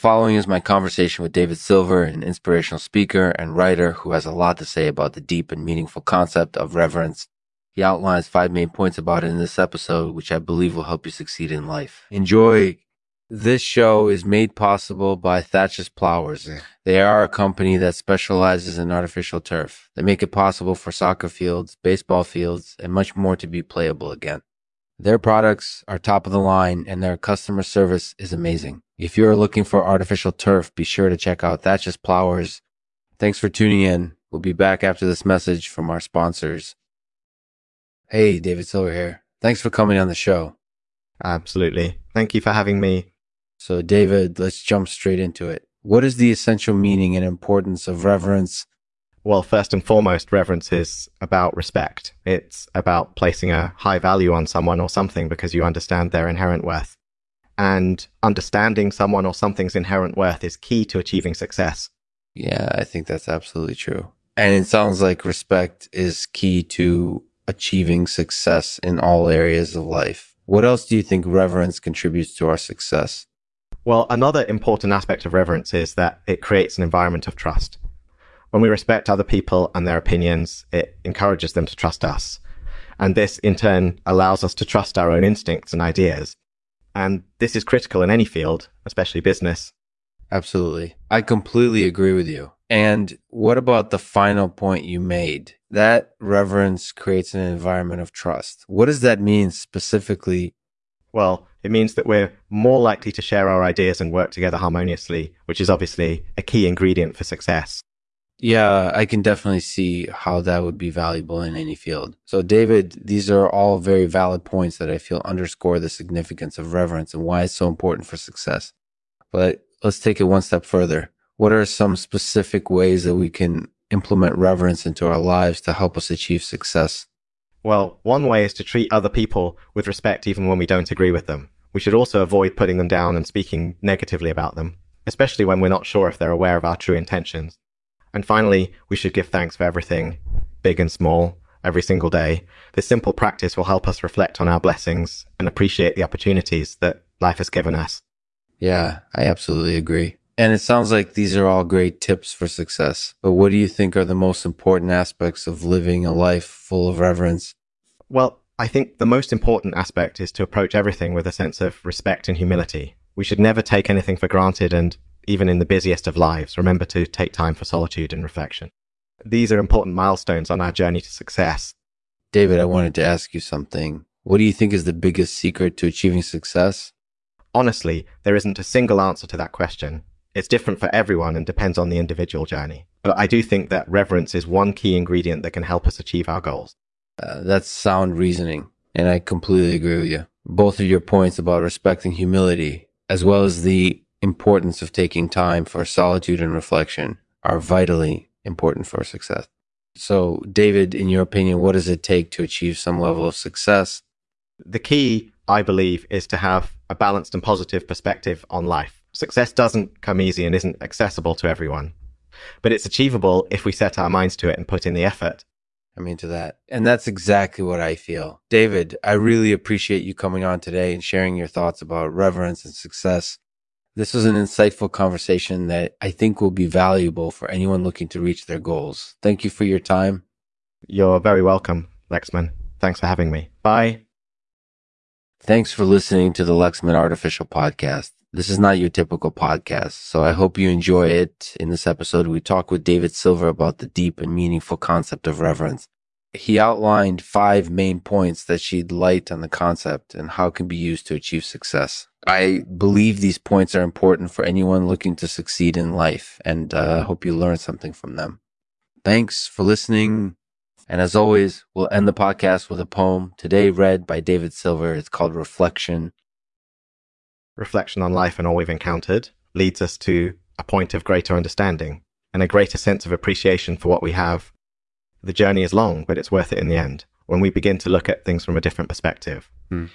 following is my conversation with David Silver, an inspirational speaker and writer who has a lot to say about the deep and meaningful concept of reverence. He outlines five main points about it in this episode, which I believe will help you succeed in life. Enjoy. This show is made possible by Thatchers Plowers. They are a company that specializes in artificial turf. They make it possible for soccer fields, baseball fields, and much more to be playable again. Their products are top of the line and their customer service is amazing. If you're looking for artificial turf, be sure to check out Thatchers Plowers. Thanks for tuning in. We'll be back after this message from our sponsors. Hey, David Silver here. Thanks for coming on the show. Absolutely. Thank you for having me. So, David, let's jump straight into it. What is the essential meaning and importance of reverence? Well, first and foremost, reverence is about respect. It's about placing a high value on someone or something because you understand their inherent worth. And understanding someone or something's inherent worth is key to achieving success. Yeah, I think that's absolutely true. And it sounds like respect is key to achieving success in all areas of life. What else do you think reverence contributes to our success? Well, another important aspect of reverence is that it creates an environment of trust. When we respect other people and their opinions, it encourages them to trust us. And this in turn allows us to trust our own instincts and ideas. And this is critical in any field, especially business. Absolutely. I completely agree with you. And what about the final point you made? That reverence creates an environment of trust. What does that mean specifically? Well, it means that we're more likely to share our ideas and work together harmoniously, which is obviously a key ingredient for success. Yeah, I can definitely see how that would be valuable in any field. So, David, these are all very valid points that I feel underscore the significance of reverence and why it's so important for success. But let's take it one step further. What are some specific ways that we can implement reverence into our lives to help us achieve success? Well, one way is to treat other people with respect even when we don't agree with them. We should also avoid putting them down and speaking negatively about them, especially when we're not sure if they're aware of our true intentions. And finally, we should give thanks for everything, big and small, every single day. This simple practice will help us reflect on our blessings and appreciate the opportunities that life has given us. Yeah, I absolutely agree. And it sounds like these are all great tips for success. But what do you think are the most important aspects of living a life full of reverence? Well, I think the most important aspect is to approach everything with a sense of respect and humility. We should never take anything for granted and, even in the busiest of lives, remember to take time for solitude and reflection. These are important milestones on our journey to success. David, I wanted to ask you something. What do you think is the biggest secret to achieving success? Honestly, there isn't a single answer to that question. It's different for everyone and depends on the individual journey. But I do think that reverence is one key ingredient that can help us achieve our goals. Uh, that's sound reasoning, and I completely agree with you. Both of your points about respecting humility, as well as the importance of taking time for solitude and reflection, are vitally important for success. So, David, in your opinion, what does it take to achieve some level of success? The key, I believe, is to have a balanced and positive perspective on life. Success doesn't come easy and isn't accessible to everyone, but it's achievable if we set our minds to it and put in the effort. I'm into that. And that's exactly what I feel. David, I really appreciate you coming on today and sharing your thoughts about reverence and success. This was an insightful conversation that I think will be valuable for anyone looking to reach their goals. Thank you for your time. You're very welcome, Lexman. Thanks for having me. Bye. Thanks for listening to the Lexman Artificial Podcast. This is not your typical podcast, so I hope you enjoy it. In this episode, we talk with David Silver about the deep and meaningful concept of reverence. He outlined five main points that shed light on the concept and how it can be used to achieve success. I believe these points are important for anyone looking to succeed in life, and uh, I hope you learn something from them. Thanks for listening. And as always, we'll end the podcast with a poem today read by David Silver. It's called Reflection reflection on life and all we've encountered leads us to a point of greater understanding and a greater sense of appreciation for what we have. The journey is long, but it's worth it in the end when we begin to look at things from a different perspective. Mm.